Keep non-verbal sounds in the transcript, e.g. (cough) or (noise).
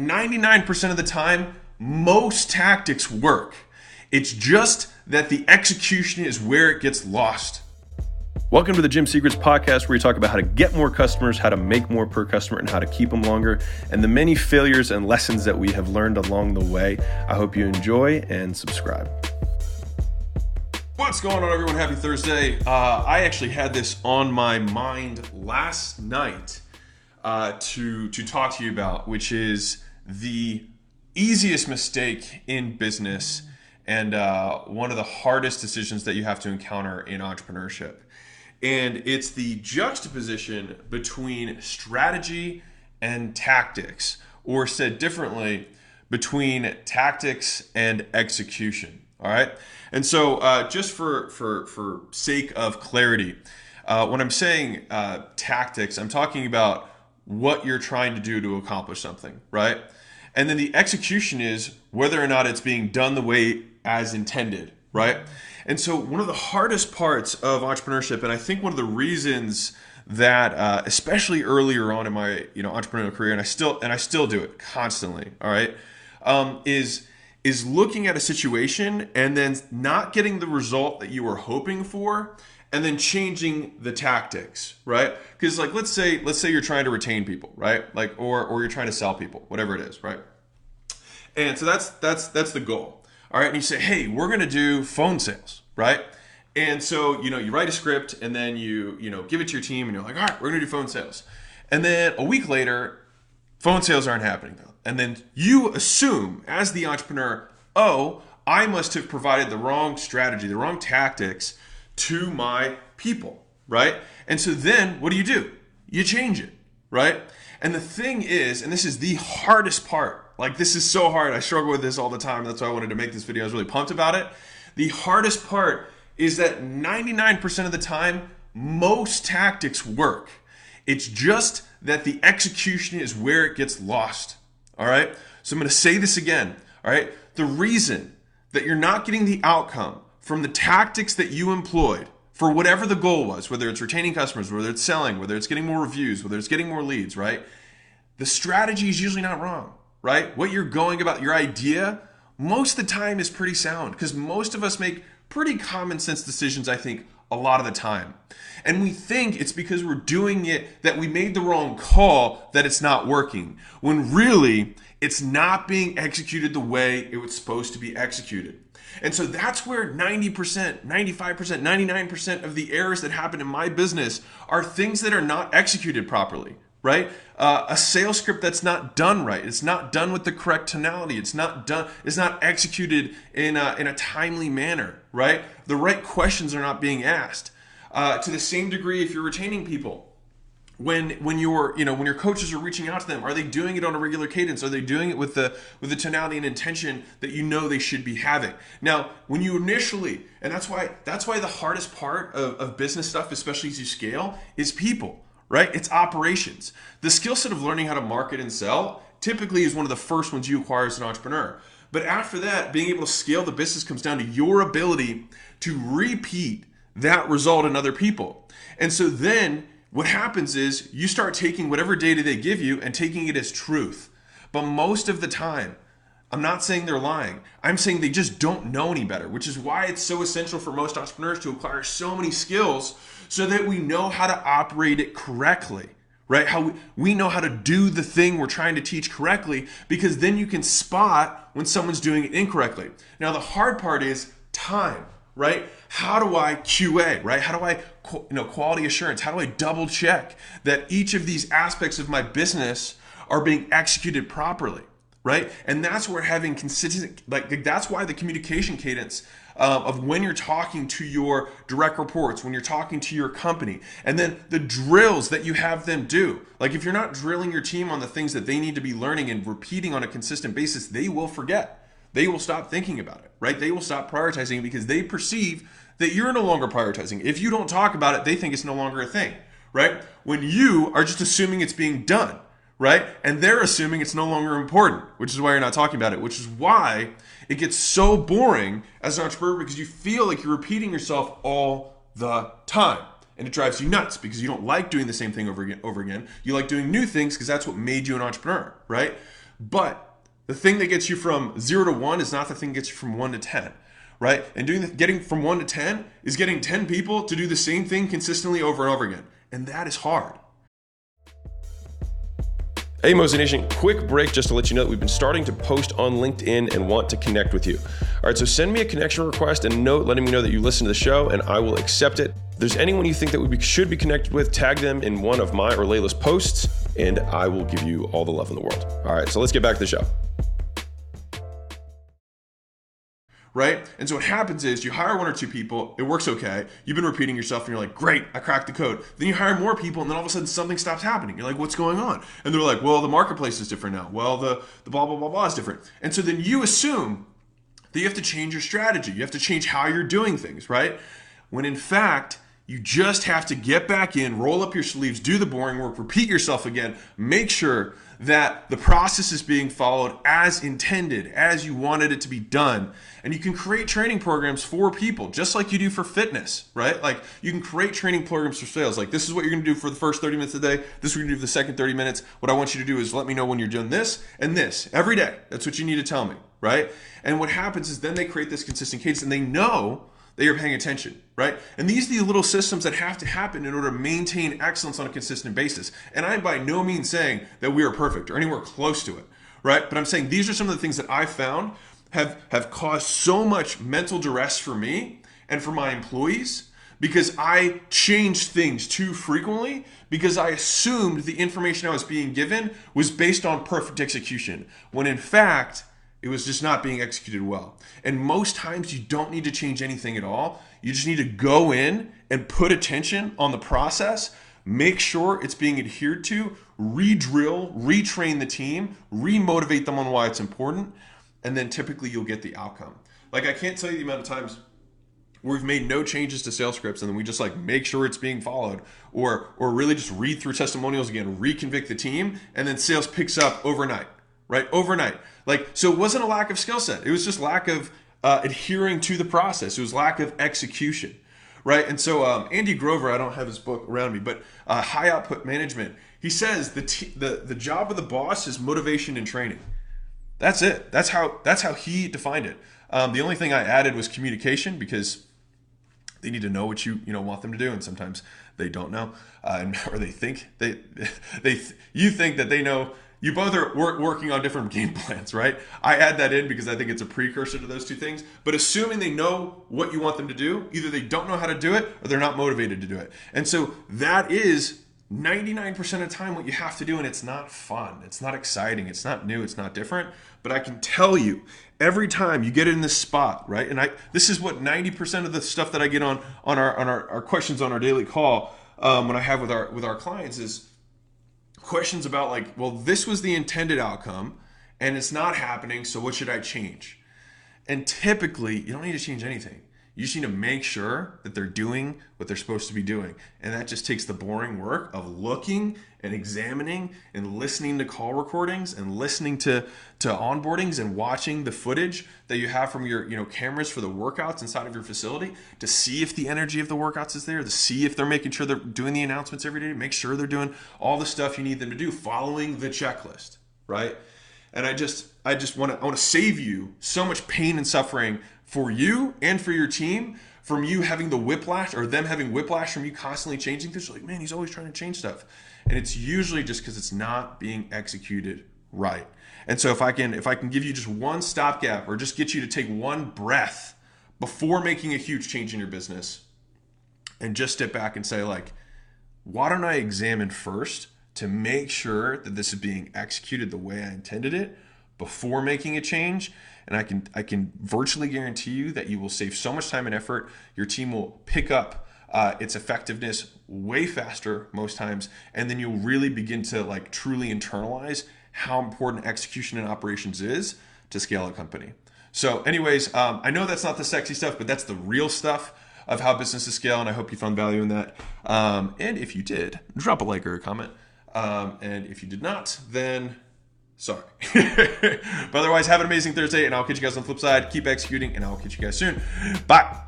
99% of the time, most tactics work. It's just that the execution is where it gets lost. Welcome to the Gym Secrets podcast, where we talk about how to get more customers, how to make more per customer, and how to keep them longer, and the many failures and lessons that we have learned along the way. I hope you enjoy and subscribe. What's going on, everyone? Happy Thursday. Uh, I actually had this on my mind last night uh, to to talk to you about, which is the easiest mistake in business and uh, one of the hardest decisions that you have to encounter in entrepreneurship. And it's the juxtaposition between strategy and tactics, or said differently, between tactics and execution. All right. And so, uh, just for for for sake of clarity, uh, when I'm saying uh, tactics, I'm talking about what you're trying to do to accomplish something, right? And then the execution is whether or not it's being done the way as intended, right? And so one of the hardest parts of entrepreneurship, and I think one of the reasons that, uh, especially earlier on in my you know entrepreneurial career, and I still and I still do it constantly, all right, um, is is looking at a situation and then not getting the result that you were hoping for and then changing the tactics right? Because like let's say let's say you're trying to retain people right? Like or or you're trying to sell people whatever it is right? And so that's that's that's the goal all right? And you say hey we're to do phone sales right? And so you know you write a script and then you you know give it to your team and you're like all right we're to do phone sales. And then a week later phone sales aren't happening though. And then you assume as the entrepreneur oh i must have provided the wrong strategy the wrong tactics to my people, right? And so then what do you do? You change it, right? And the thing is, and this is the hardest part, like this is so hard. I struggle with this all the time. That's why I wanted to make this video. I was really pumped about it. The hardest part is that 99% of the time, most tactics work. It's just that the execution is where it gets lost. All right? So I'm going to say this again. All right? The reason that you're not getting the outcome from the tactics that you employed for whatever the goal was, whether it's retaining customers, whether it's selling, whether it's getting more reviews, whether it's getting more leads, right? The strategy is usually not wrong, right? What you're going about, your idea, most of the time is pretty sound because most of us make pretty common sense decisions, I think, a lot of the time. And we think it's because we're doing it that we made the wrong call that it's not working. When really, it's not being executed the way it was supposed to be executed. And so that's where 90%, 95%, 99% of the errors that happen in my business are things that are not executed properly, right? Uh, a sales script that's not done right. It's not done with the correct tonality. It's not done, it's not executed in a, in a timely manner, right? The right questions are not being asked. Uh, to the same degree, if you're retaining people, when when your you know when your coaches are reaching out to them are they doing it on a regular cadence? Are they doing it with the with the tonality and intention that you know they should be having? Now when you initially and that's why that's why the hardest part of, of business stuff especially as you scale is people right? It's operations. The skill set of learning how to market and sell typically is one of the first ones you acquire as an entrepreneur. But after that being able to scale the business comes down to your ability to repeat that result in other people. And so then what happens is you start taking whatever data they give you and taking it as truth. But most of the time, I'm not saying they're lying. I'm saying they just don't know any better, which is why it's so essential for most entrepreneurs to acquire so many skills so that we know how to operate it correctly, right? How we, we know how to do the thing we're trying to teach correctly because then you can spot when someone's doing it incorrectly. Now, the hard part is time right? How do I QA, right? How do I, you know, quality assurance? How do I double check that each of these aspects of my business are being executed properly, right? And that's where having consistent, like, that's why the communication cadence uh, of when you're talking to your direct reports, when you're talking to your company, and then the drills that you have them do. Like, if you're not drilling your team on the things that they need to be learning and repeating on a consistent basis, they will forget they will stop thinking about it, right? They will stop prioritizing it because they perceive that you're no longer prioritizing. If you don't talk about it, they think it's no longer a thing, right? When you are just assuming it's being done, right? And they're assuming it's no longer important, which is why you're not talking about it, which is why it gets so boring as an entrepreneur because you feel like you're repeating yourself all the time. And it drives you nuts because you don't like doing the same thing over again over again. You like doing new things because that's what made you an entrepreneur, right? But the thing that gets you from zero to one is not the thing that gets you from one to 10 right? And doing the, getting from one to 10 is getting 10 people to do the same thing consistently over and over again. And that is hard. Hey, Mosey Nation, quick break just to let you know that we've been starting to post on LinkedIn and want to connect with you. All right, so send me a connection request and note letting me know that you listen to the show, and I will accept it. If there's anyone you think that we should be connected with, tag them in one of my or Leila's posts, and I will give you all the love in the world. All right, so let's get back to the show. Right? And so what happens is you hire one or two people, it works okay. You've been repeating yourself and you're like, great, I cracked the code. Then you hire more people and then all of a sudden something stops happening. You're like, what's going on? And they're like, well, the marketplace is different now. Well, the, the blah, blah, blah, blah is different. And so then you assume that you have to change your strategy. You have to change how you're doing things, right? When in fact, you just have to get back in, roll up your sleeves, do the boring work, repeat yourself again, make sure that the process is being followed as intended, as you wanted it to be done. And you can create training programs for people, just like you do for fitness, right? Like you can create training programs for sales. Like this is what you're gonna do for the first 30 minutes a day. This is what you're gonna do for the second 30 minutes. What I want you to do is let me know when you're doing this and this every day. That's what you need to tell me, right? And what happens is then they create this consistent cadence and they know that you're paying attention, right? And these are the little systems that have to happen in order to maintain excellence on a consistent basis. And I'm by no means saying that we are perfect or anywhere close to it, right? But I'm saying these are some of the things that I found have have caused so much mental duress for me and for my employees because I changed things too frequently because I assumed the information I was being given was based on perfect execution when in fact it was just not being executed well. And most times you don't need to change anything at all. You just need to go in and put attention on the process, make sure it's being adhered to, re-drill, retrain the team, re-motivate them on why it's important, and then typically you'll get the outcome. Like I can't tell you the amount of times we've made no changes to sales scripts and then we just like make sure it's being followed or or really just read through testimonials again reconvict the team and then sales picks up overnight right? Overnight. Like, so it wasn't a lack of skill set. It was just lack of uh, adhering to the process. It was lack of execution, right? And so um, Andy Grover, I don't have his book around me, but uh, High Output Management, he says the, t- the the job of the boss is motivation and training. That's it. That's how that's how he defined it. Um, the only thing I added was communication because they need to know what you you know want them to do, and sometimes they don't know, uh, and, (laughs) or they think they (laughs) they you think that they know you both are work, working on different game (laughs) plans, right? I add that in because I think it's a precursor to those two things. But assuming they know what you want them to do, either they don't know how to do it or they're not motivated to do it. And so that is 99% of the time what you have to do, and it's not fun. It's not exciting. It's not new. It's not different. But I can tell you, every time you get in this spot, right? And I this is what 90% of the stuff that I get on on our on our, our questions on our daily call um, when I have with our with our clients is questions about like, well, this was the intended outcome and it's not happening, so what should I change? And typically, you don't need to change anything. You just need to make sure that they're doing what they're supposed to be doing. And that just takes the boring work of looking and examining and listening to call recordings and listening to, to onboardings and watching the footage that you have from your you know cameras for the workouts inside of your facility to see if the energy of the workouts is there, to see if they're making sure they're doing the announcements every day, to make sure they're doing all the stuff you need them to do, following the checklist, right? And I just I just want to I want to save you so much pain and suffering for you and for your team from you having the whiplash or them having whiplash from you constantly changing things. You're like, man, he's always trying to change stuff. And it's usually just because it's not being executed right. And so if I can if I can give you just one stopgap or just get you to take one breath before making a huge change in your business and just step back and say like, why don't I examine first to make sure that this is being executed the way I intended it before making a change? and I can I can virtually guarantee you that you will save so much time and effort. Your team will pick up uh, its effectiveness way faster most times, and then you'll really begin to like truly internalize how important execution and operations is to scale a company. So, anyways, um, I know that's not the sexy stuff, but that's the real stuff of how businesses scale, and I hope you found value in that. Um, and if you did, drop a like or a comment. Um, and if you did not, then Sorry. (laughs) but otherwise, have an amazing Thursday, and I'll catch you guys on the flip side. Keep executing, and I'll catch you guys soon. Bye.